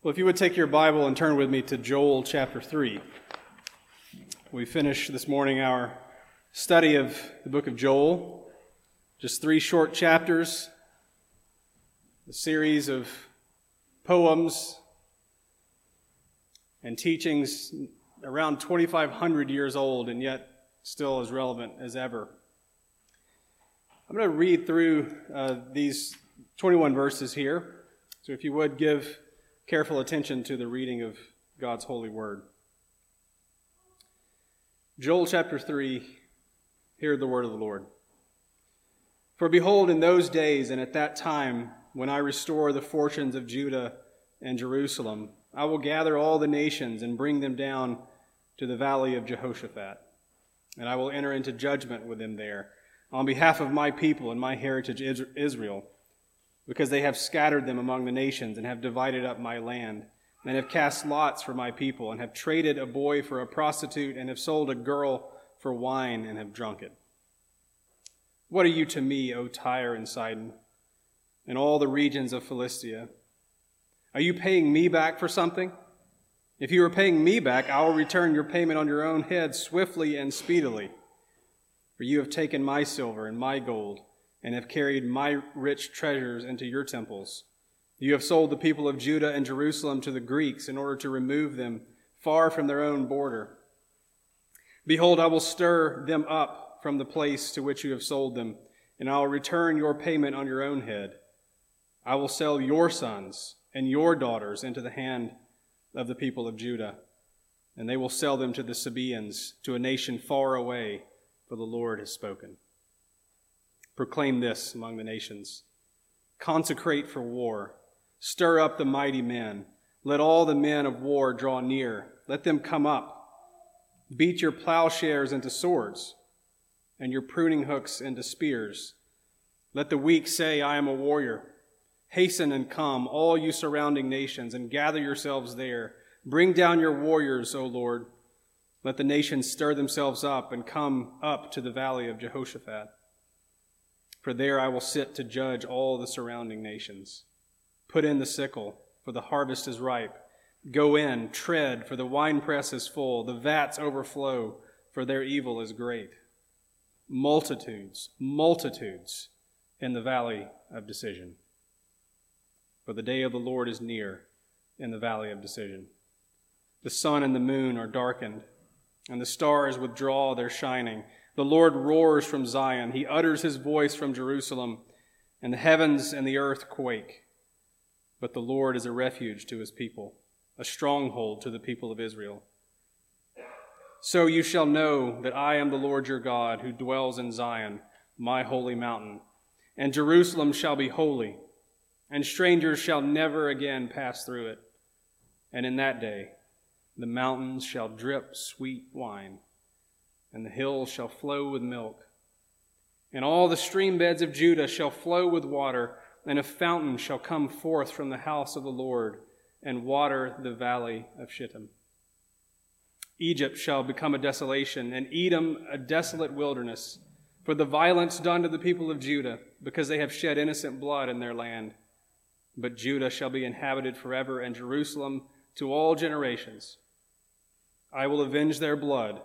Well, if you would take your Bible and turn with me to Joel chapter 3. We finish this morning our study of the book of Joel. Just three short chapters, a series of poems and teachings around 2,500 years old and yet still as relevant as ever. I'm going to read through uh, these 21 verses here. So if you would give careful attention to the reading of God's holy word. Joel chapter 3, hear the word of the Lord. For behold, in those days and at that time, when I restore the fortunes of Judah and Jerusalem, I will gather all the nations and bring them down to the valley of Jehoshaphat. And I will enter into judgment with them there on behalf of my people and my heritage Israel because they have scattered them among the nations and have divided up my land, and have cast lots for my people, and have traded a boy for a prostitute, and have sold a girl for wine, and have drunk it. What are you to me, O Tyre and Sidon, and all the regions of Philistia? Are you paying me back for something? If you are paying me back, I will return your payment on your own head swiftly and speedily. For you have taken my silver and my gold and have carried my rich treasures into your temples. You have sold the people of Judah and Jerusalem to the Greeks in order to remove them far from their own border. Behold, I will stir them up from the place to which you have sold them, and I will return your payment on your own head. I will sell your sons and your daughters into the hand of the people of Judah, and they will sell them to the Sabaeans, to a nation far away, for the Lord has spoken. Proclaim this among the nations. Consecrate for war. Stir up the mighty men. Let all the men of war draw near. Let them come up. Beat your plowshares into swords and your pruning hooks into spears. Let the weak say, I am a warrior. Hasten and come, all you surrounding nations, and gather yourselves there. Bring down your warriors, O Lord. Let the nations stir themselves up and come up to the valley of Jehoshaphat for there I will sit to judge all the surrounding nations. Put in the sickle, for the harvest is ripe. Go in, tread, for the winepress is full, the vats overflow, for their evil is great. Multitudes, multitudes in the valley of decision. For the day of the Lord is near in the valley of decision. The sun and the moon are darkened, and the stars withdraw their shining. The Lord roars from Zion. He utters his voice from Jerusalem, and the heavens and the earth quake. But the Lord is a refuge to his people, a stronghold to the people of Israel. So you shall know that I am the Lord your God, who dwells in Zion, my holy mountain. And Jerusalem shall be holy, and strangers shall never again pass through it. And in that day, the mountains shall drip sweet wine and the hills shall flow with milk. And all the stream beds of Judah shall flow with water, and a fountain shall come forth from the house of the Lord and water the valley of Shittim. Egypt shall become a desolation, and Edom a desolate wilderness, for the violence done to the people of Judah, because they have shed innocent blood in their land. But Judah shall be inhabited forever, and Jerusalem to all generations. I will avenge their blood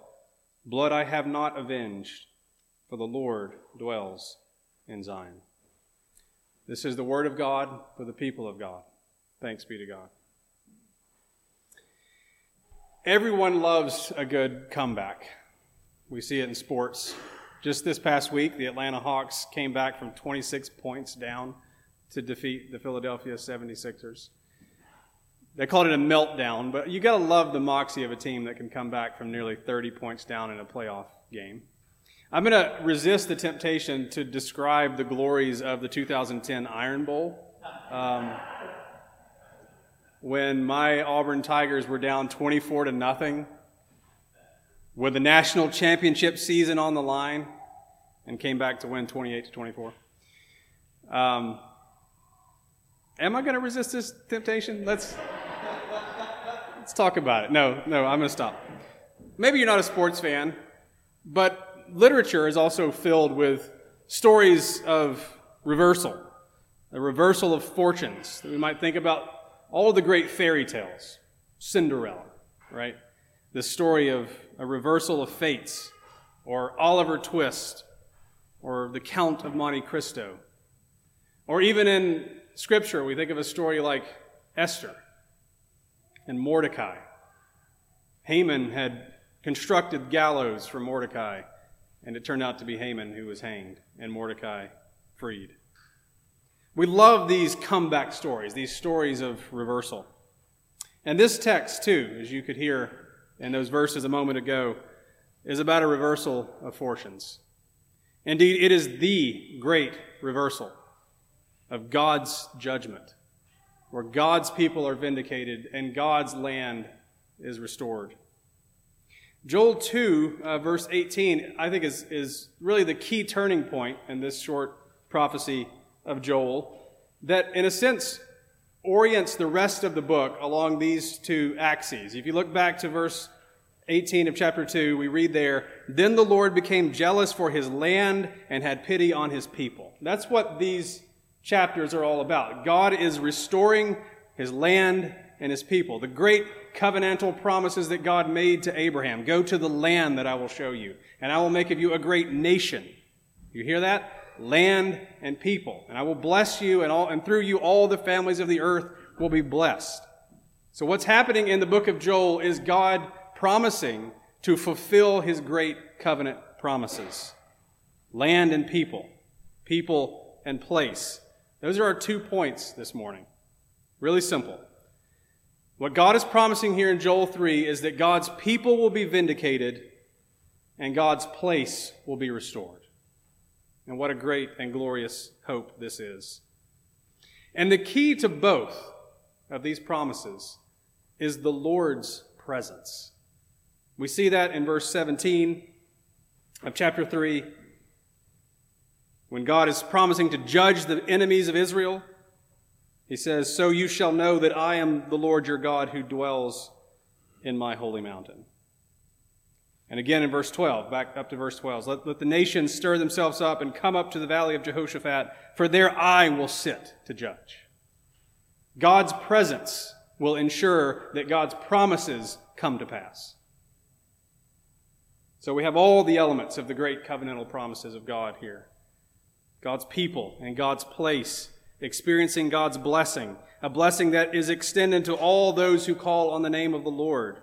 Blood I have not avenged, for the Lord dwells in Zion. This is the word of God for the people of God. Thanks be to God. Everyone loves a good comeback. We see it in sports. Just this past week, the Atlanta Hawks came back from 26 points down to defeat the Philadelphia 76ers. They called it a meltdown, but you got to love the moxie of a team that can come back from nearly 30 points down in a playoff game. I'm going to resist the temptation to describe the glories of the 2010 Iron Bowl. Um, when my Auburn Tigers were down 24 to nothing, with the national championship season on the line, and came back to win 28 to 24. Um, am I going to resist this temptation? Let's. Let's talk about it. No, no, I'm going to stop. Maybe you're not a sports fan, but literature is also filled with stories of reversal, the reversal of fortunes. that We might think about all of the great fairy tales, Cinderella, right? The story of a reversal of fates, or Oliver Twist, or the Count of Monte Cristo. Or even in Scripture, we think of a story like Esther and Mordecai. Haman had constructed gallows for Mordecai, and it turned out to be Haman who was hanged and Mordecai freed. We love these comeback stories, these stories of reversal. And this text, too, as you could hear in those verses a moment ago, is about a reversal of fortunes. Indeed, it is the great reversal of God's judgment, where God's people are vindicated and God's land is restored. Joel 2, uh, verse 18, I think is, is really the key turning point in this short prophecy of Joel, that in a sense orients the rest of the book along these two axes. If you look back to verse 18 of chapter 2, we read there, Then the Lord became jealous for his land and had pity on his people. That's what these chapters are all about. God is restoring his land and his people. The great covenantal promises that God made to Abraham go to the land that I will show you, and I will make of you a great nation. You hear that? Land and people. And I will bless you, and, all, and through you, all the families of the earth will be blessed. So, what's happening in the book of Joel is God promising to fulfill his great covenant promises land and people, people and place. Those are our two points this morning. Really simple. What God is promising here in Joel 3 is that God's people will be vindicated and God's place will be restored. And what a great and glorious hope this is. And the key to both of these promises is the Lord's presence. We see that in verse 17 of chapter 3 when God is promising to judge the enemies of Israel. He says, So you shall know that I am the Lord your God who dwells in my holy mountain. And again in verse 12, back up to verse 12, let, let the nations stir themselves up and come up to the valley of Jehoshaphat, for there I will sit to judge. God's presence will ensure that God's promises come to pass. So we have all the elements of the great covenantal promises of God here God's people and God's place experiencing God's blessing, a blessing that is extended to all those who call on the name of the Lord,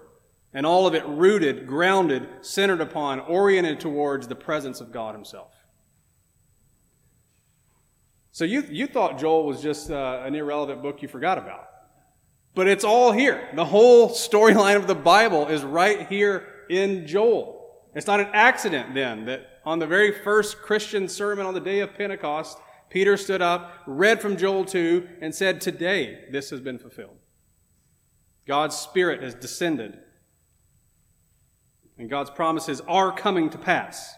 and all of it rooted, grounded, centered upon, oriented towards the presence of God Himself. So you, you thought Joel was just uh, an irrelevant book you forgot about. But it's all here. The whole storyline of the Bible is right here in Joel. It's not an accident then that on the very first Christian sermon on the day of Pentecost, Peter stood up, read from Joel 2, and said, Today this has been fulfilled. God's Spirit has descended, and God's promises are coming to pass.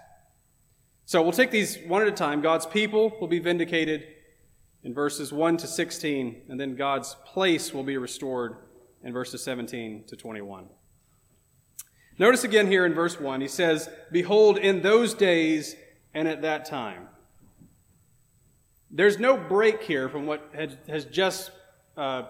So we'll take these one at a time. God's people will be vindicated in verses 1 to 16, and then God's place will be restored in verses 17 to 21. Notice again here in verse 1, he says, Behold, in those days and at that time. There's no break here from what has just uh,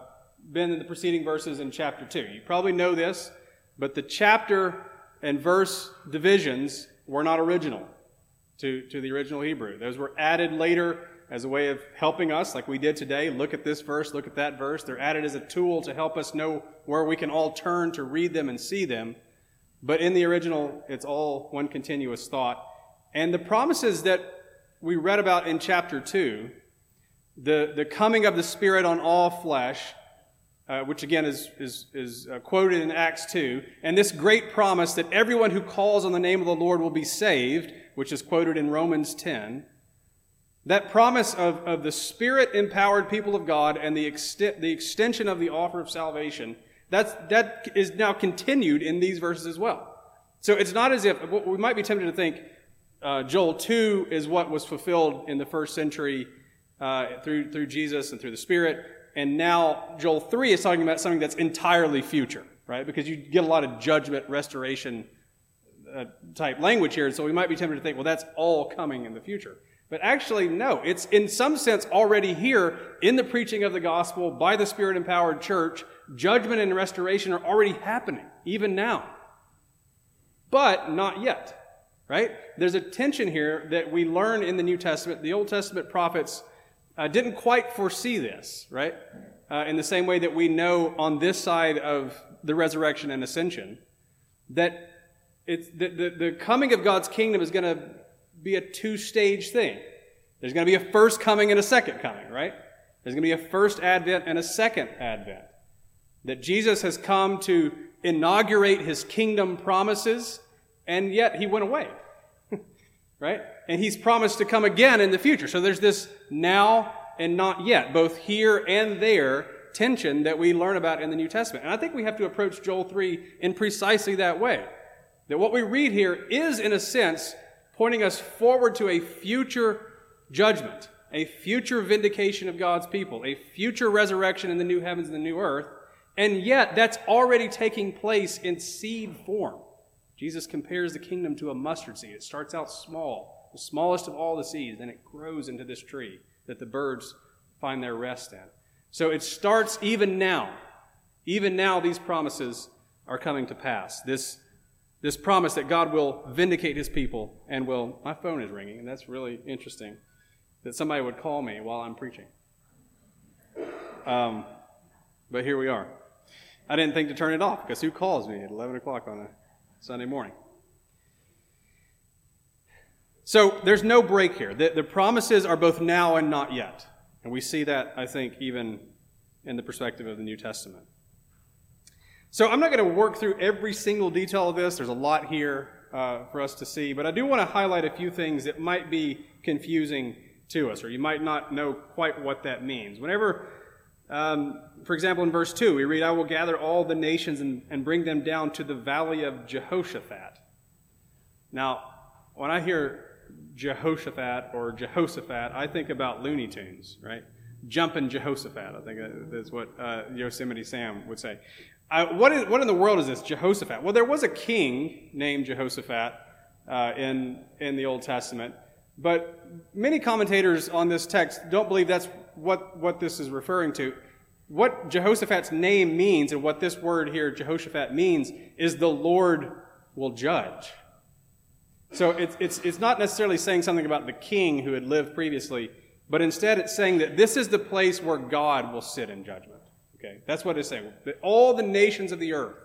been in the preceding verses in chapter 2. You probably know this, but the chapter and verse divisions were not original to, to the original Hebrew. Those were added later as a way of helping us, like we did today. Look at this verse, look at that verse. They're added as a tool to help us know where we can all turn to read them and see them. But in the original, it's all one continuous thought. And the promises that we read about in chapter 2, the, the coming of the Spirit on all flesh, uh, which again is, is, is uh, quoted in Acts 2, and this great promise that everyone who calls on the name of the Lord will be saved, which is quoted in Romans 10, that promise of, of the Spirit empowered people of God and the, ext- the extension of the offer of salvation, that's, that is now continued in these verses as well. So it's not as if, we might be tempted to think, uh, Joel 2 is what was fulfilled in the first century uh, through, through Jesus and through the Spirit. And now Joel 3 is talking about something that's entirely future, right? Because you get a lot of judgment, restoration uh, type language here. So we might be tempted to think, well, that's all coming in the future. But actually, no. It's in some sense already here in the preaching of the gospel by the Spirit empowered church. Judgment and restoration are already happening, even now. But not yet, right? There's a tension here that we learn in the New Testament. The Old Testament prophets uh, didn't quite foresee this, right? Uh, in the same way that we know on this side of the resurrection and ascension, that it's, the, the, the coming of God's kingdom is going to be a two stage thing. There's going to be a first coming and a second coming, right? There's going to be a first advent and a second advent. That Jesus has come to inaugurate his kingdom promises, and yet he went away, right? And he's promised to come again in the future. So there's this now and not yet, both here and there tension that we learn about in the New Testament. And I think we have to approach Joel 3 in precisely that way. That what we read here is, in a sense, pointing us forward to a future judgment, a future vindication of God's people, a future resurrection in the new heavens and the new earth, and yet that's already taking place in seed form. Jesus compares the kingdom to a mustard seed. It starts out small, the smallest of all the seeds, and it grows into this tree that the birds find their rest in. So it starts even now. Even now, these promises are coming to pass. This this promise that God will vindicate his people and will. My phone is ringing, and that's really interesting that somebody would call me while I'm preaching. Um, but here we are. I didn't think to turn it off because who calls me at 11 o'clock on a Sunday morning? So there's no break here. The, the promises are both now and not yet. And we see that, I think, even in the perspective of the New Testament. So I'm not going to work through every single detail of this. There's a lot here uh, for us to see, but I do want to highlight a few things that might be confusing to us, or you might not know quite what that means. Whenever, um, for example, in verse 2, we read, I will gather all the nations and, and bring them down to the valley of Jehoshaphat. Now, when I hear Jehoshaphat or Jehoshaphat, I think about Looney Tunes, right? Jumping Jehoshaphat, I think that's what uh, Yosemite Sam would say. Uh, what, is, what in the world is this Jehoshaphat? Well, there was a king named Jehoshaphat uh, in, in the Old Testament, but many commentators on this text don't believe that's what, what this is referring to. What Jehoshaphat's name means and what this word here, Jehoshaphat, means is the Lord will judge. So it's, it's, it's not necessarily saying something about the king who had lived previously, but instead it's saying that this is the place where God will sit in judgment. Okay, that's what it's saying. All the nations of the earth,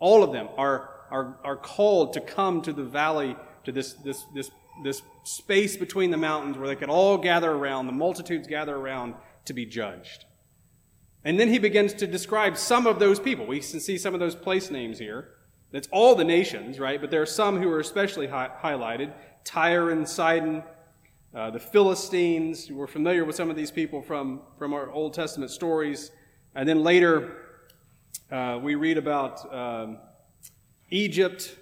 all of them are, are, are called to come to the valley, to this, this, this, this space between the mountains where they could all gather around, the multitudes gather around to be judged. And then he begins to describe some of those people. We can see some of those place names here. That's all the nations, right? But there are some who are especially hi- highlighted Tyre and Sidon, uh, the Philistines. We're familiar with some of these people from, from our Old Testament stories. And then later, uh, we read about um, Egypt,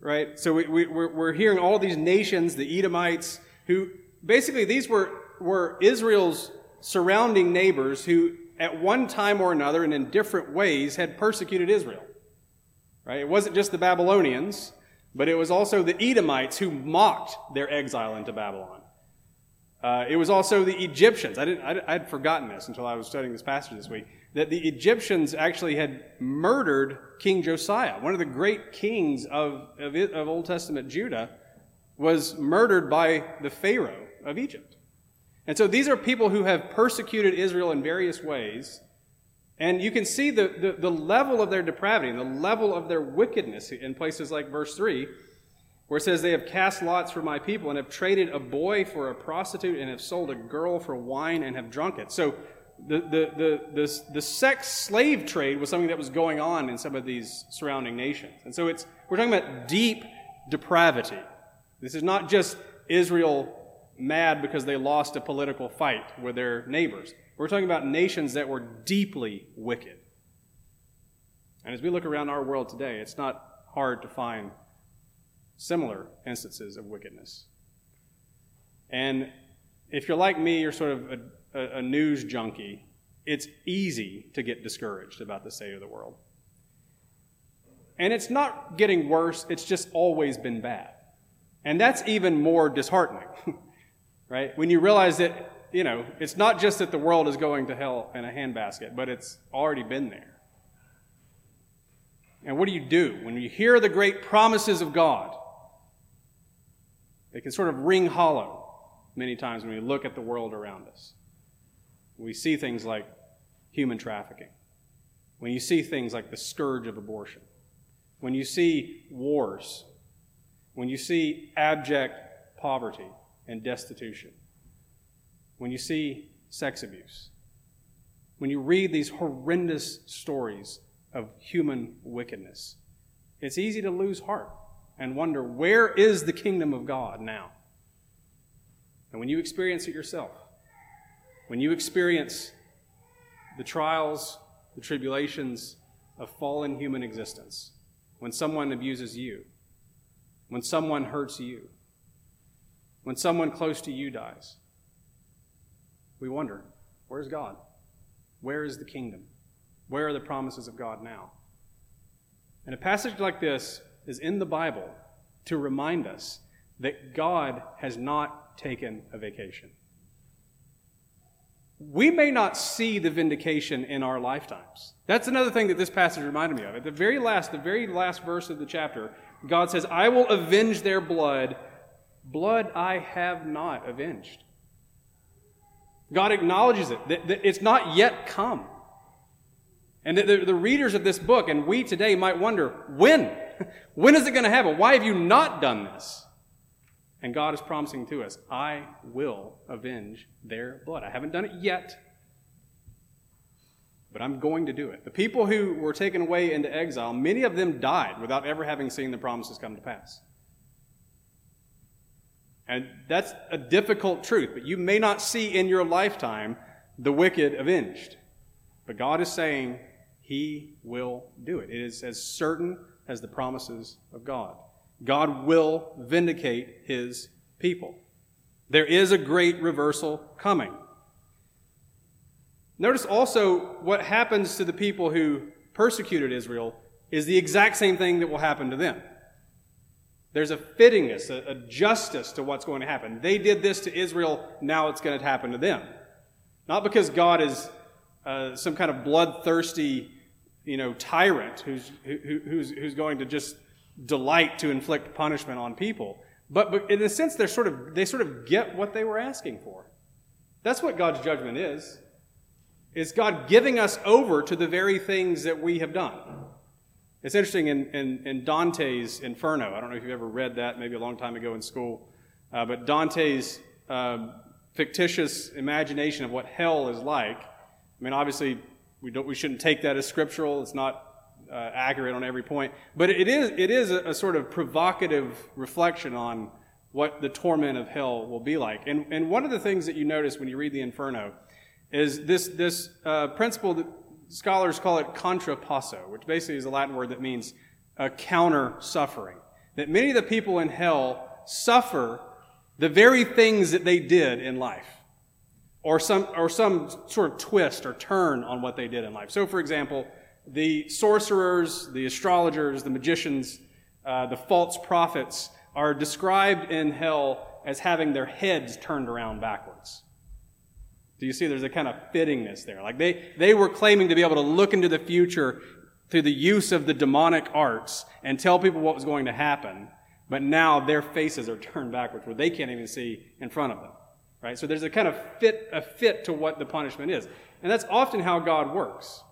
right? So we, we, we're, we're hearing all these nations, the Edomites, who basically these were, were Israel's surrounding neighbors who, at one time or another and in different ways, had persecuted Israel. Right? It wasn't just the Babylonians, but it was also the Edomites who mocked their exile into Babylon. Uh, it was also the Egyptians. I, didn't, I, I'd forgotten this until I was studying this passage this week. That the Egyptians actually had murdered King Josiah, one of the great kings of, of, of Old Testament Judah, was murdered by the Pharaoh of Egypt. And so these are people who have persecuted Israel in various ways. And you can see the, the, the level of their depravity, the level of their wickedness in places like verse 3 where it says, They have cast lots for my people and have traded a boy for a prostitute and have sold a girl for wine and have drunk it. So the, the, the, the, the sex slave trade was something that was going on in some of these surrounding nations. And so it's, we're talking about deep depravity. This is not just Israel mad because they lost a political fight with their neighbors. We're talking about nations that were deeply wicked. And as we look around our world today, it's not hard to find similar instances of wickedness. And if you're like me, you're sort of a, a, a, news junkie, it's easy to get discouraged about the state of the world. And it's not getting worse, it's just always been bad. And that's even more disheartening, right? When you realize that, you know, it's not just that the world is going to hell in a handbasket, but it's already been there. And what do you do when you hear the great promises of God? They can sort of ring hollow many times when we look at the world around us. We see things like human trafficking, when you see things like the scourge of abortion, when you see wars, when you see abject poverty and destitution, when you see sex abuse, when you read these horrendous stories of human wickedness, it's easy to lose heart and wonder where is the kingdom of God now? And when you experience it yourself, when you experience the trials, the tribulations of fallen human existence, when someone abuses you, when someone hurts you, when someone close to you dies, we wonder where's God? Where is the kingdom? Where are the promises of God now? And a passage like this is in the Bible to remind us that God has not taken a vacation. We may not see the vindication in our lifetimes. That's another thing that this passage reminded me of. At the very last, the very last verse of the chapter, God says, I will avenge their blood, blood I have not avenged. God acknowledges it, that, that it's not yet come. And the, the, the readers of this book, and we today might wonder, when? when is it going to happen? Why have you not done this? And God is promising to us, I will avenge their blood. I haven't done it yet, but I'm going to do it. The people who were taken away into exile, many of them died without ever having seen the promises come to pass. And that's a difficult truth, but you may not see in your lifetime the wicked avenged. But God is saying, he will do it. It is as certain as the promises of God. God will vindicate his people. There is a great reversal coming. Notice also what happens to the people who persecuted Israel is the exact same thing that will happen to them. There's a fittingness, a, a, justice to what's going to happen. They did this to Israel, now it's going to happen to them. Not because God is uh, some kind of bloodthirsty you know, tyrant who's, who, who's, who's going to just delight to inflict punishment on people. But, but in a sense, they're sort of, they sort of get what they were asking for. That's what God's judgment is. Is God giving us over to the very things that we have done. It's interesting in, in, in Dante's Inferno. I don't know if you've ever read that, maybe a long time ago in school. Uh, but Dante's uh, fictitious imagination of what hell is like. I mean, obviously, we, don't, we shouldn't take that as scriptural. It's not uh, accurate on every point. But it is, it is a, a, sort of provocative reflection on what the torment of hell will be like. And, and one of the things that you notice when you read the Inferno is this, this uh, principle that scholars call it contrapasso, which basically is a Latin word that means a counter suffering. That many of the people in hell suffer the very things that they did in life or some, or some sort of twist or turn on what they did in life. So, for example, the sorcerers, the astrologers, the magicians, uh, the false prophets are described in hell as having their heads turned around backwards. Do you see there's a kind of fittingness there? Like they, they were claiming to be able to look into the future through the use of the demonic arts and tell people what was going to happen, but now their faces are turned backwards where they can't even see in front of them. Right? So there's a kind of fit, a fit to what the punishment is. And that's often how God works.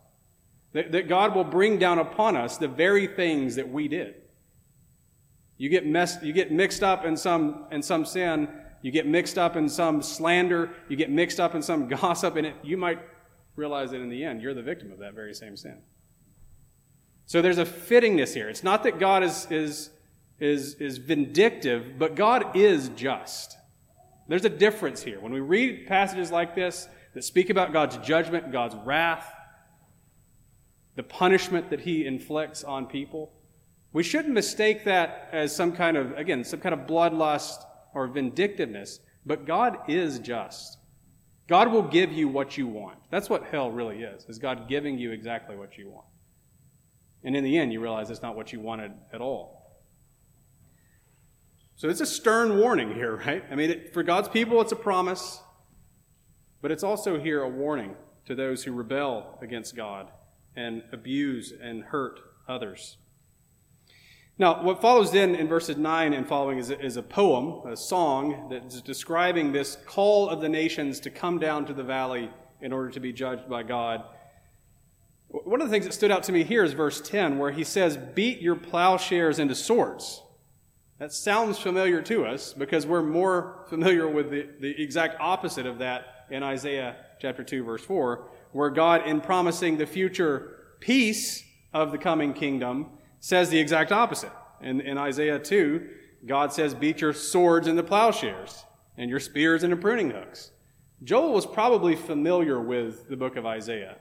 That, that God will bring down upon us the very things that we did. You get messed, you get mixed up in some, in some sin, you get mixed up in some slander, you get mixed up in some gossip, and it, you might realize that in the end, you're the victim of that very same sin. So there's a fittingness here. It's not that God is, is, is, is vindictive, but God is just. There's a difference here. When we read passages like this that speak about God's judgment, God's wrath, the punishment that he inflicts on people, we shouldn't mistake that as some kind of, again, some kind of bloodlust or vindictiveness, but God is just. God will give you what you want. That's what hell really is, is God giving you exactly what you want. And in the end, you realize it's not what you wanted at all. So it's a stern warning here, right? I mean, it, for God's people, it's a promise, but it's also here a warning to those who rebel against God and abuse and hurt others. Now, what follows then in verses 9 and following is is a poem, a song that is describing this call of the nations to come down to the valley in order to be judged by God. One of the things that stood out to me here is verse 10, where he says, Beat your plowshares into swords. That sounds familiar to us because we're more familiar with the, the exact opposite of that in Isaiah chapter 2, verse 4, where God, in promising the future peace of the coming kingdom, says the exact opposite. In, in Isaiah 2, God says, Beat your swords into plowshares and your spears into pruning hooks. Joel was probably familiar with the book of Isaiah.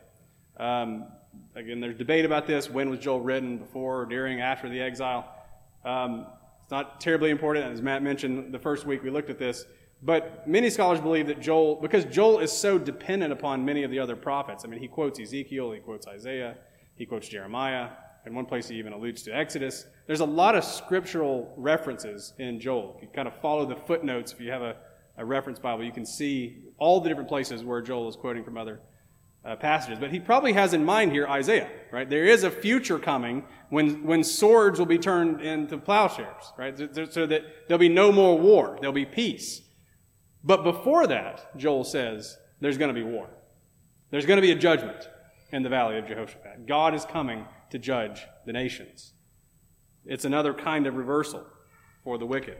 Um, again, there's debate about this. When was Joel written? Before, during, after the exile? Um, it's not terribly important. As Matt mentioned the first week we looked at this, but many scholars believe that Joel, because Joel is so dependent upon many of the other prophets, I mean, he quotes Ezekiel, he quotes Isaiah, he quotes Jeremiah. In one place, he even alludes to Exodus. There's a lot of scriptural references in Joel. If you kind of follow the footnotes, if you have a, a reference Bible, you can see all the different places where Joel is quoting from other uh, passages. But he probably has in mind here Isaiah, right? There is a future coming when, when swords will be turned into plowshares, right? So that there'll be no more war, there'll be peace. But before that, Joel says, there's going to be war. There's going to be a judgment in the valley of Jehoshaphat. God is coming to judge the nations. It's another kind of reversal for the wicked.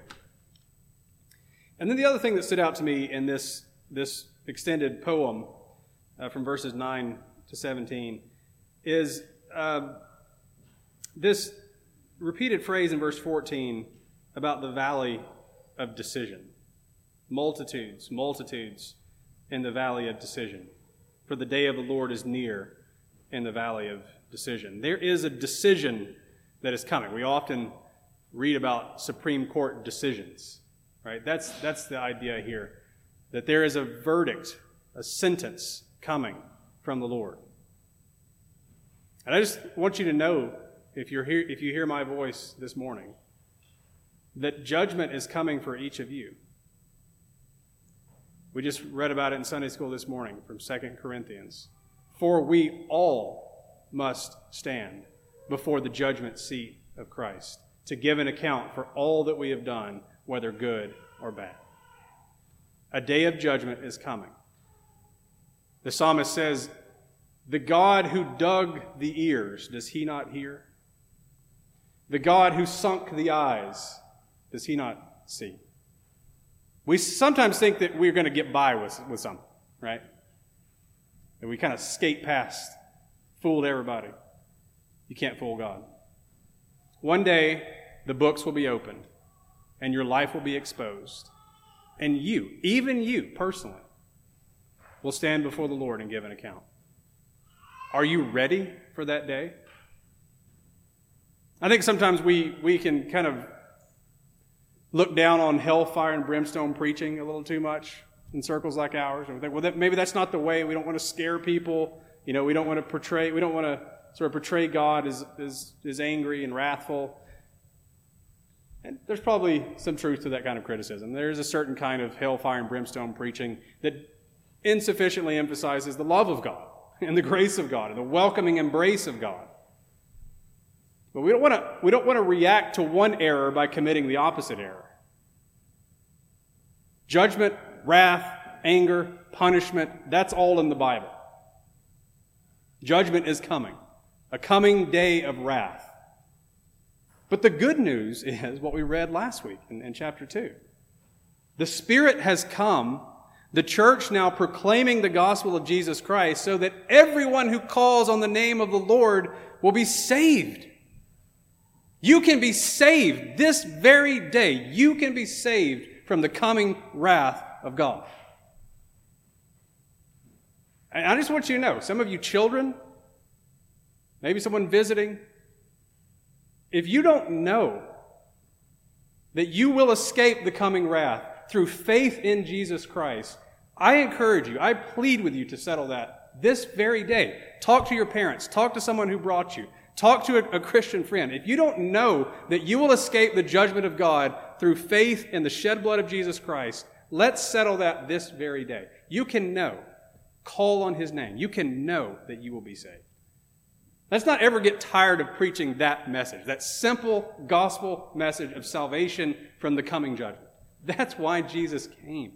And then the other thing that stood out to me in this, this extended poem uh, from verses 9 to 17 is uh, this repeated phrase in verse 14 about the valley of decision. Multitudes, multitudes in the valley of decision. For the day of the Lord is near in the valley of decision. There is a decision that is coming. We often read about Supreme Court decisions, right? That's, that's the idea here. That there is a verdict, a sentence coming from the Lord. And I just want you to know, if, you're here, if you hear my voice this morning, that judgment is coming for each of you. We just read about it in Sunday school this morning from 2 Corinthians. For we all must stand before the judgment seat of Christ to give an account for all that we have done, whether good or bad. A day of judgment is coming. The psalmist says, The God who dug the ears, does he not hear? The God who sunk the eyes, does he not see? We sometimes think that we're going to get by with, with something, right? And we kind of skate past, fooled everybody. You can't fool God. One day, the books will be opened, and your life will be exposed. And you, even you personally, will stand before the Lord and give an account. Are you ready for that day? I think sometimes we, we can kind of look down on hellfire and brimstone preaching a little too much in circles like ours. And we think, well, that, maybe that's not the way. We don't want to scare people. You know, we don't want to portray, we don't want to sort of portray God as, as, as angry and wrathful. And there's probably some truth to that kind of criticism. There's a certain kind of hellfire and brimstone preaching that insufficiently emphasizes the love of God and the grace of God and the welcoming embrace of God. But we don't want to, we don't want to react to one error by committing the opposite error. Judgment, wrath, anger, punishment, that's all in the Bible. Judgment is coming, a coming day of wrath. But the good news is what we read last week in, in chapter 2. The Spirit has come the church now proclaiming the gospel of Jesus Christ so that everyone who calls on the name of the Lord will be saved. You can be saved this very day. You can be saved from the coming wrath of God. And I just want you to know some of you children, maybe someone visiting, if you don't know that you will escape the coming wrath, through faith in Jesus Christ, I encourage you, I plead with you to settle that this very day. Talk to your parents, talk to someone who brought you, Talk to a, a, Christian friend. If you don't know that you will escape the judgment of God through faith in the shed blood of Jesus Christ, let's settle that this very day. You can know. Call on his name. You can know that you will be saved. Let's not ever get tired of preaching that message, that simple gospel message of salvation from the coming judgment. That's why Jesus came.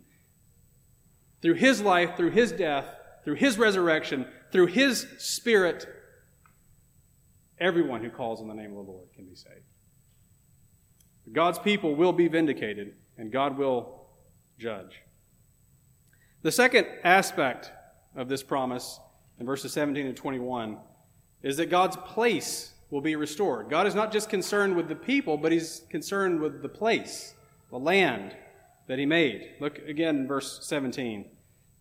Through his life, through his death, through his resurrection, through his spirit, everyone who calls on the name of the Lord can be saved. God's people will be vindicated, and God will judge. The second aspect of this promise in verses 17 and 21 is that God's place will be restored. God is not just concerned with the people, but He's concerned with the place, the land that He made. Look again, verse 17.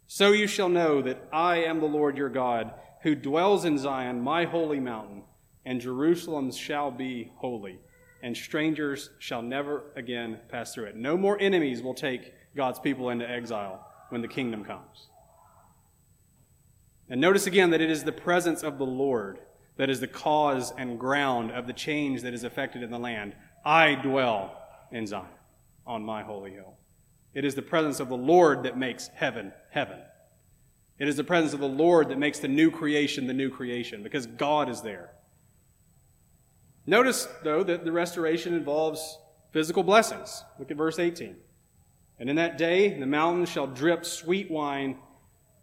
So you shall know that I am the Lord your God, who dwells in Zion, my holy mountain, and Jerusalem shall be holy, and strangers shall never again pass through it. No more enemies will take God's people into exile when the kingdom comes. And notice again that it is the presence of the Lord that is the cause and ground of the change that is effected in the land. I dwell in Zion on my holy hill. It is the presence of the Lord that makes heaven heaven. It is the presence of the Lord that makes the new creation the new creation because God is there. Notice, though, that the restoration involves physical blessings. Look at verse 18. And in that day the mountains shall drip sweet wine,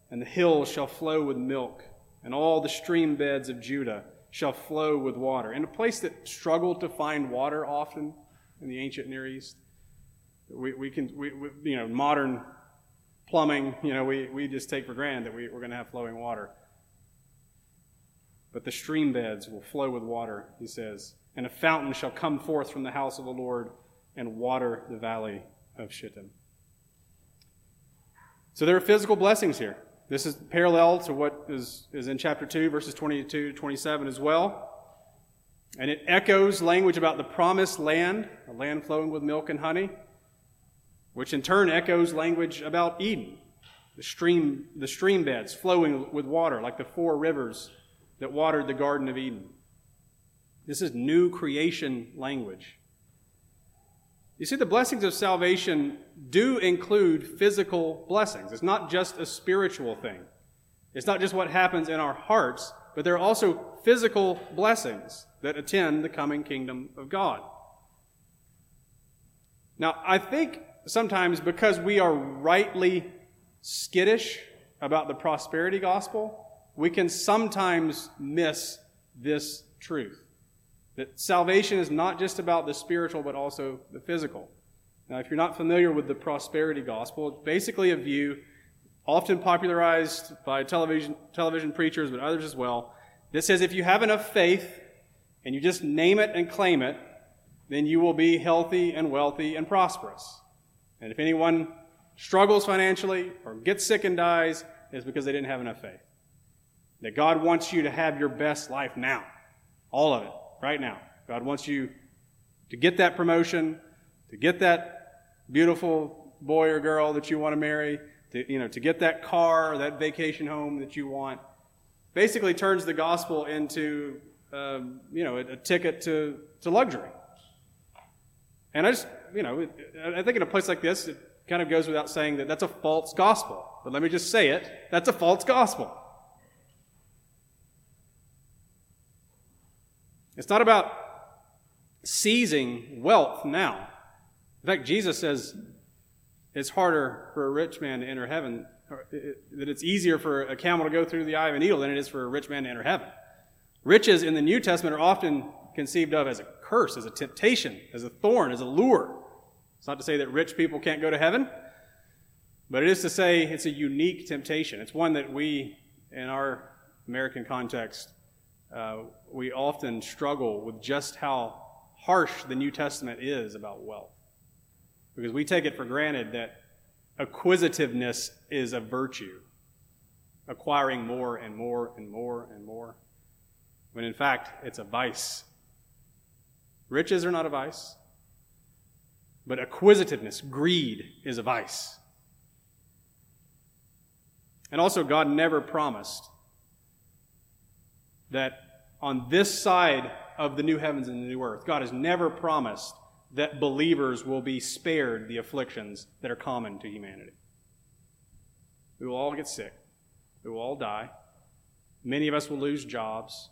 and the hills shall flow with milk and all the stream beds of Judah shall flow with water. In a place that struggled to find water often in the ancient Near East, we, we can, we, we, you know, modern plumbing, you know, we, we just take for granted that we, we're going to have flowing water. But the stream beds will flow with water, he says, and a fountain shall come forth from the house of the Lord and water the valley of Shittim. So there are physical blessings here. This is parallel to what is, is in chapter 2, verses 22 to 27 as well. And it echoes language about the promised land, a land flowing with milk and honey, which in turn echoes language about Eden, the stream, the stream beds flowing with water, like the four rivers that watered the Garden of Eden. This is new creation language. You see, the blessings of salvation do include physical blessings. It's not just a spiritual thing. It's not just what happens in our hearts, but there are also physical blessings that attend the coming kingdom of God. Now, I think sometimes because we are rightly skittish about the prosperity gospel, we can sometimes miss this truth. That salvation is not just about the spiritual, but also the physical. Now, if you're not familiar with the prosperity gospel, it's basically a view often popularized by television, television preachers, but others as well, that says if you have enough faith and you just name it and claim it, then you will be healthy and wealthy and prosperous. And if anyone struggles financially or gets sick and dies, it's because they didn't have enough faith. That God wants you to have your best life now. All of it right now. God wants you to get that promotion, to get that beautiful boy or girl that you want to marry, to, you know, to get that car or that vacation home that you want. Basically turns the gospel into, um, you know, a, a ticket to, to luxury. And I just, you know, I think in a place like this, it kind of goes without saying that that's a false gospel. But let me just say it that's a false gospel. It's not about seizing wealth now. In fact, Jesus says it's harder for a rich man to enter heaven, that it's easier for a camel to go through the eye of a needle than it is for a rich man to enter heaven. Riches in the New Testament are often conceived of as a curse, as a temptation, as a thorn, as a lure. It's not to say that rich people can't go to heaven, but it is to say it's a unique temptation. It's one that we, in our American context, uh, we often struggle with just how harsh the New Testament is about wealth. Because we take it for granted that acquisitiveness is a virtue, acquiring more and more and more and more, when in fact it's a vice. Riches are not a vice, but acquisitiveness, greed, is a vice. And also, God never promised that on this side of the new heavens and the new earth, God has never promised that believers will be spared the afflictions that are common to humanity. We will all get sick. We will all die. Many of us will lose jobs.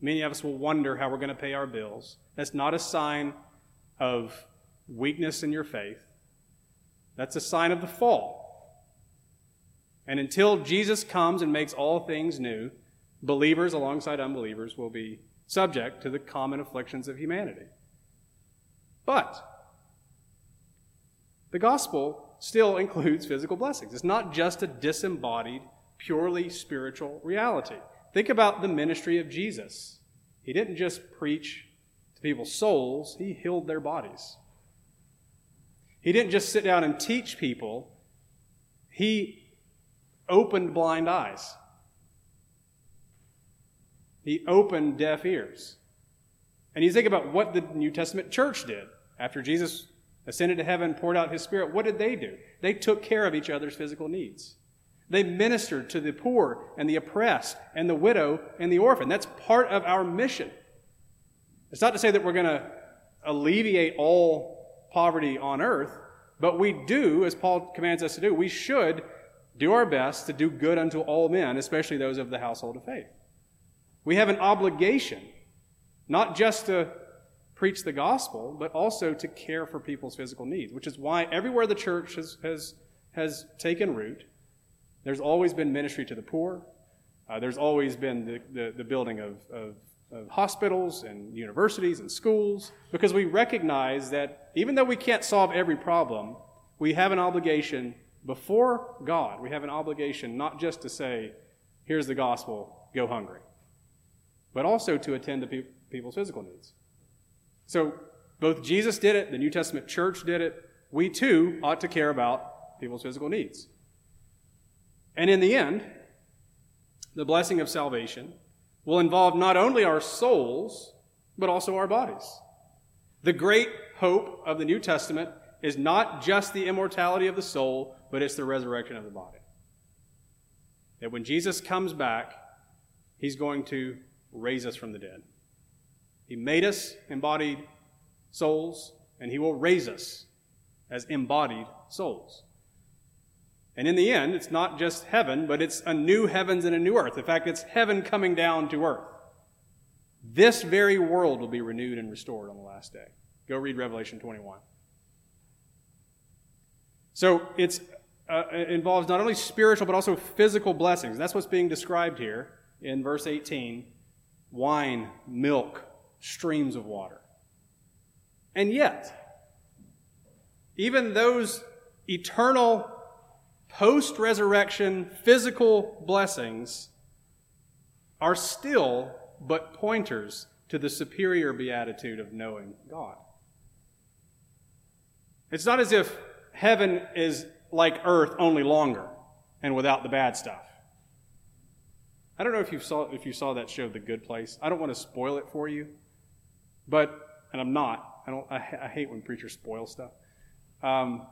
Many of us will wonder how we're going to pay our bills. That's not a sign of weakness in your faith. That's a sign of the fall. And until Jesus comes and makes all things new, believers alongside unbelievers will be subject to the common afflictions of humanity. But the gospel still includes physical blessings. It's not just a disembodied, purely spiritual reality. Think about the ministry of Jesus. He didn't just preach to people's souls, he healed their bodies. He didn't just sit down and teach people, he opened blind eyes. He opened deaf ears. And you think about what the New Testament church did after Jesus ascended to heaven, poured out his spirit. What did they do? They took care of each other's physical needs. They ministered to the poor and the oppressed and the widow and the orphan. That's part of our mission. It's not to say that we're going to alleviate all poverty on earth, but we do, as Paul commands us to do, we should do our best to do good unto all men, especially those of the household of faith. We have an obligation, not just to preach the gospel, but also to care for people's physical needs, which is why everywhere the church has, has, has taken root, there's always been ministry to the poor. Uh, there's always been the, the, the building of, of, of hospitals and universities and schools, because we recognize that even though we can't solve every problem, we have an obligation before God. We have an obligation not just to say, here's the gospel, go hungry, but also to attend to pe- people's physical needs. So both Jesus did it, the New Testament church did it. We too ought to care about people's physical needs. And in the end, the blessing of salvation will involve not only our souls, but also our bodies. The great hope of the New Testament is not just the immortality of the soul, but it's the resurrection of the body. That when Jesus comes back, he's going to raise us from the dead. He made us embodied souls, and He will raise us as embodied souls. And in the end, it's not just heaven, but it's a new heavens and a new earth. In fact, it's heaven coming down to earth. This very world will be renewed and restored on the last day. Go read Revelation 21. So it's, uh, it involves not only spiritual, but also physical blessings. That's what's being described here in verse 18 wine, milk, streams of water. And yet, even those eternal post resurrection physical blessings are still but pointers to the superior beatitude of knowing God. It's not as if heaven is like earth, only longer and without the bad stuff. I don't know if you saw if you saw that show, The Good Place. I don't want to spoil it for you, but, and I'm not, I, don't, I, I hate when preachers spoil stuff. Um,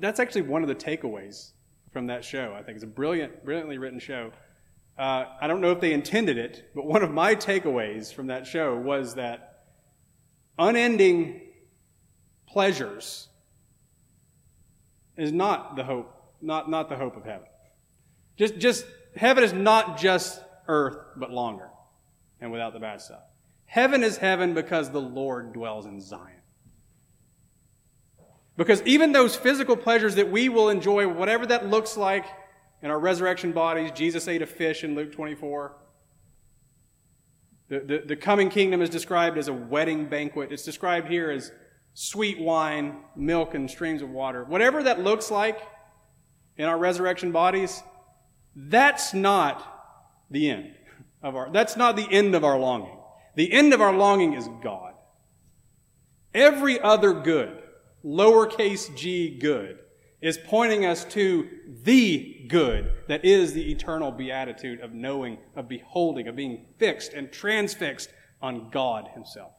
that's actually one of the takeaways from that show. I think it's a brilliant, brilliantly written show. Uh, I don't know if they intended it, but one of my takeaways from that show was that unending pleasures is not the hope, not, not the hope of heaven. Just, just, heaven is not just earth, but longer and without the bad stuff. Heaven is heaven because the Lord dwells in Zion. Because even those physical pleasures that we will enjoy, whatever that looks like in our resurrection bodies, Jesus ate a fish in Luke 24. The, the, the, coming kingdom is described as a wedding banquet. It's described here as sweet wine, milk, and streams of water. Whatever that looks like in our resurrection bodies, that's not the end of our, that's not the end of our longing. The end of our longing is God. Every other good, lowercase g good, is pointing us to the good that is the eternal beatitude of knowing, of beholding, of being fixed and transfixed on God Himself.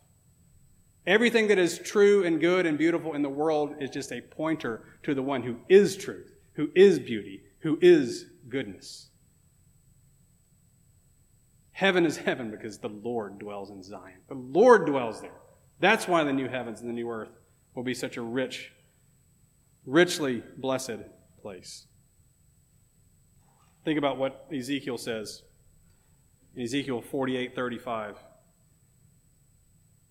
Everything that is true and good and beautiful in the world is just a pointer to the one who is truth, who is beauty, who is goodness. Heaven is heaven because the Lord dwells in Zion. The Lord dwells there. That's why the new heavens and the new earth will be such a rich, richly blessed place. Think about what Ezekiel says in Ezekiel 48 35.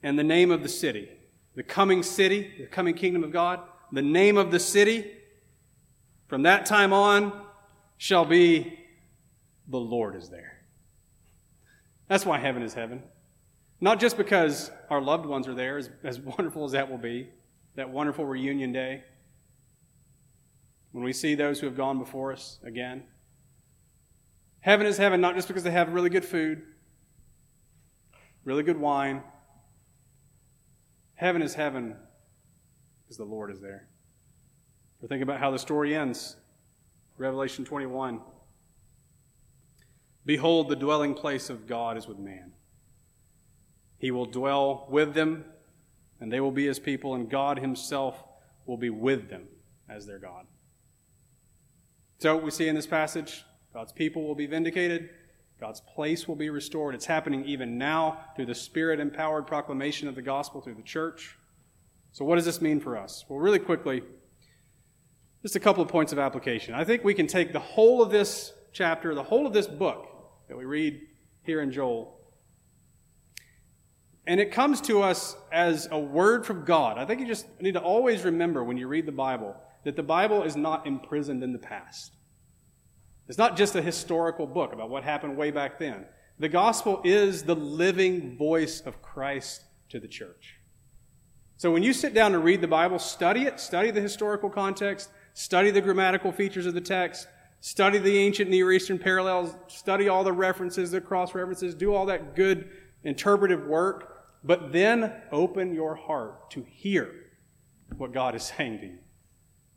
And the name of the city, the coming city, the coming kingdom of God, the name of the city from that time on shall be the Lord is there. That's why heaven is heaven. Not just because our loved ones are there, as, as wonderful as that will be, that wonderful reunion day, when we see those who have gone before us again. Heaven is heaven not just because they have really good food, really good wine. Heaven is heaven because the Lord is there. Or think about how the story ends. Revelation 21. Behold, the dwelling place of God is with man. He will dwell with them, and they will be his people, and God himself will be with them as their God. So we see in this passage, God's people will be vindicated, God's place will be restored. It's happening even now through the spirit empowered proclamation of the gospel through the church. So, what does this mean for us? Well, really quickly, just a couple of points of application. I think we can take the whole of this chapter, the whole of this book that we read here in Joel, and it comes to us as a word from God. I think you just need to always remember when you read the Bible that the Bible is not imprisoned in the past. It's not just a historical book about what happened way back then. The gospel is the living voice of Christ to the church. So when you sit down to read the Bible, study it, study the historical context, study the grammatical features of the text, study the ancient Near Eastern parallels, study all the references, the cross references, do all that good interpretive work but then open your heart to hear what God is saying to you.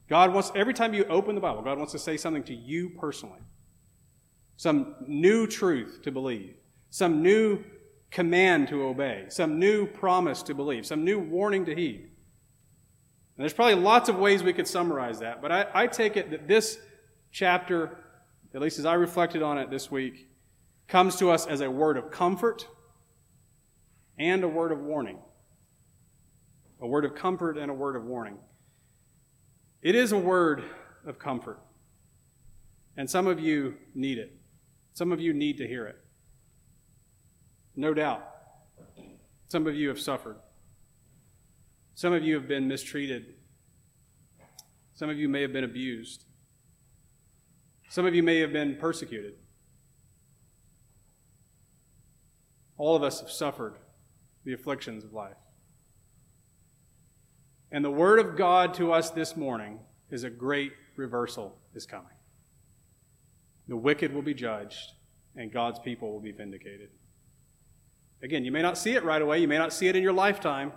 God wants, every time you open the Bible, God wants to say something to you personally. Some new truth to believe, some new command to obey, some new promise to believe, some new warning to heed. And there's probably lots of ways we could summarize that, but I, I take it that this chapter, at least as I reflected on it this week, comes to us as a word of comfort and a word of warning. A word of comfort and a word of warning. It is a word of comfort. And some of you need it. Some of you need to hear it. No doubt. Some of you have suffered. Some of you have been mistreated. Some of you may have been abused. Some of you may have been persecuted. All of us have suffered the afflictions of life. And the word of God to us this morning is a great reversal is coming. The wicked will be judged, and God's people will be vindicated. Again, you may not see it right away, you may not see it in your lifetime.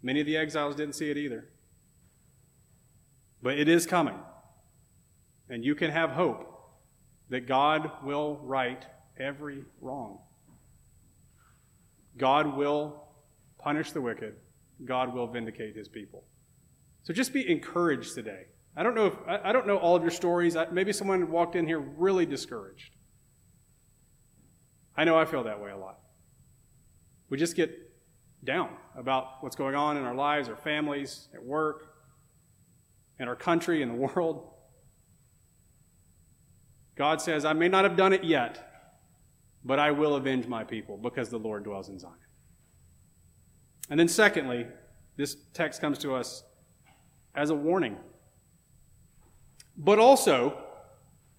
Many of the exiles didn't see it either. But it is coming. And you can have hope that God will right every wrong. God will punish the wicked, God will vindicate his people. So just be encouraged today. I don't know if I don't know all of your stories. Maybe someone walked in here really discouraged. I know I feel that way a lot. We just get down about what's going on in our lives, our families, at work, in our country, in the world. God says, I may not have done it yet, but I will avenge my people because the Lord dwells in Zion. And then, secondly, this text comes to us as a warning. But also,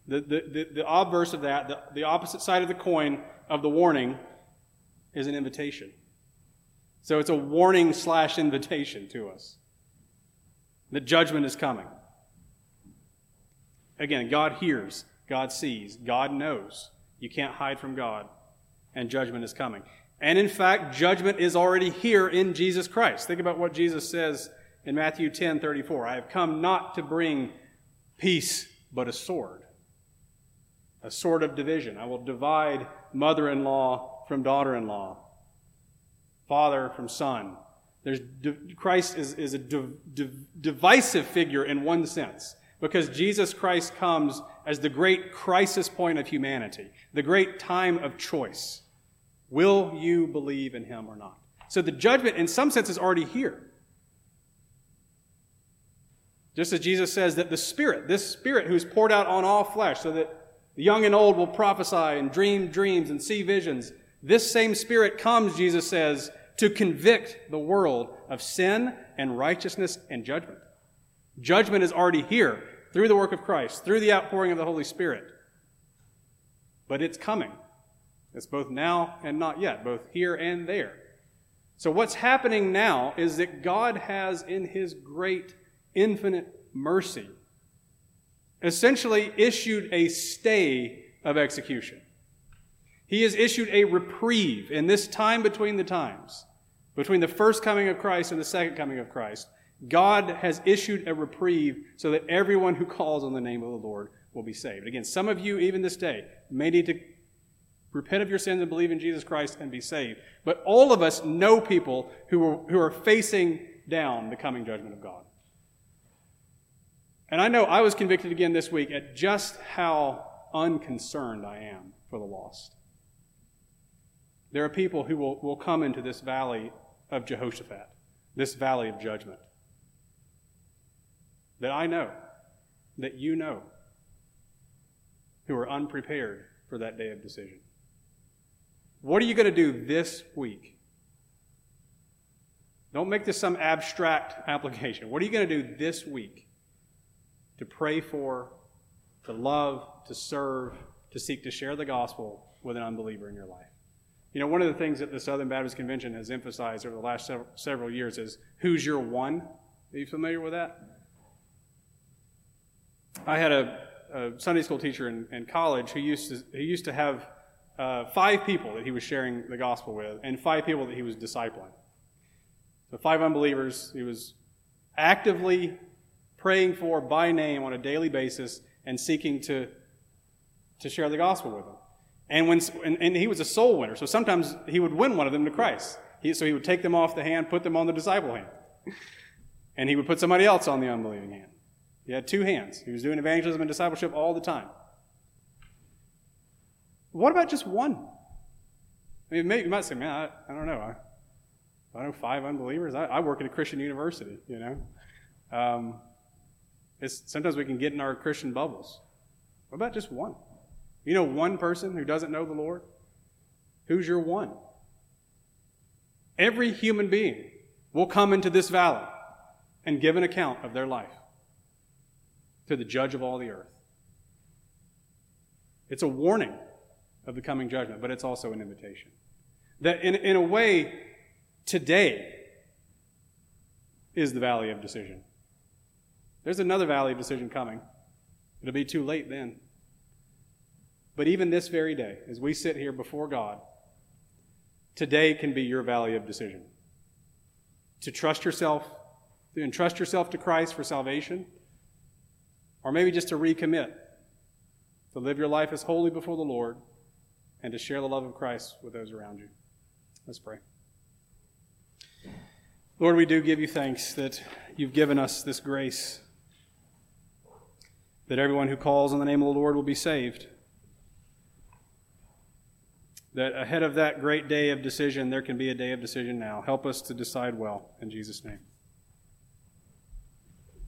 the, the, the, the obverse of that, the, the opposite side of the coin of the warning, is an invitation. So it's a warning slash invitation to us. The judgment is coming. Again, God hears, God sees, God knows. You can't hide from God, and judgment is coming. And in fact, judgment is already here in Jesus Christ. Think about what Jesus says in Matthew 10 34. I have come not to bring peace, but a sword. A sword of division. I will divide mother in law from daughter in law, father from son. There's, Christ is, is a divisive figure in one sense because Jesus Christ comes as the great crisis point of humanity, the great time of choice. Will you believe in him or not? So the judgment, in some sense, is already here. Just as Jesus says that the Spirit, this Spirit who's poured out on all flesh, so that the young and old will prophesy and dream dreams and see visions, this same Spirit comes, Jesus says, to convict the world of sin and righteousness and judgment. Judgment is already here through the work of Christ, through the outpouring of the Holy Spirit. But it's coming. It's both now and not yet, both here and there. So, what's happening now is that God has, in His great, infinite mercy, essentially issued a stay of execution. He has issued a reprieve in this time between the times, between the first coming of Christ and the second coming of Christ, God has issued a reprieve so that everyone who calls on the name of the Lord will be saved. Again, some of you, even this day, may need to repent of your sins and believe in Jesus Christ and be saved. But all of us know people who are, who are facing down the coming judgment of God. And I know I was convicted again this week at just how unconcerned I am for the lost. There are people who will, will come into this valley of Jehoshaphat, this valley of judgment that I know, that you know, who are unprepared for that day of decision. What are you going to do this week? Don't make this some abstract application. What are you going to do this week to pray for, to love, to serve, to seek to share the gospel with an unbeliever in your life? You know, one of the things that the Southern Baptist Convention has emphasized over the last several, years is who's your one? Are you familiar with that? I had a, a Sunday school teacher in, in, college who used to, he used to have uh, five people that he was sharing the gospel with and five people that he was discipling. So, five unbelievers he was actively praying for by name on a daily basis and seeking to, to share the gospel with them. And, when, and, and he was a soul winner, so sometimes he would win one of them to Christ. He, so he would take them off the hand, put them on the disciple hand. And he would put somebody else on the unbelieving hand. He had two hands. He was doing evangelism and discipleship all the time. What about just one? I mean, maybe you might say, man, I, I don't know. I, I know five unbelievers. I, I, work at a Christian university, you know. Um, sometimes we can get in our Christian bubbles. What about just one? You know, one person who doesn't know the Lord? Who's your one? Every human being will come into this valley and give an account of their life to the judge of all the earth. It's a warning of the coming judgment, but it's also an invitation. That in, in a way, today is the valley of decision. There's another valley of decision coming. It'll be too late then. But even this very day, as we sit here before God, today can be your valley of decision. To trust yourself, to entrust yourself to Christ for salvation or maybe just to recommit, to live your life as holy before the Lord, and to share the love of Christ with those around you. Let's pray. Lord, we do give you thanks that you've given us this grace, that everyone who calls on the name of the Lord will be saved. That ahead of that great day of decision, there can be a day of decision now. Help us to decide well. In Jesus' name.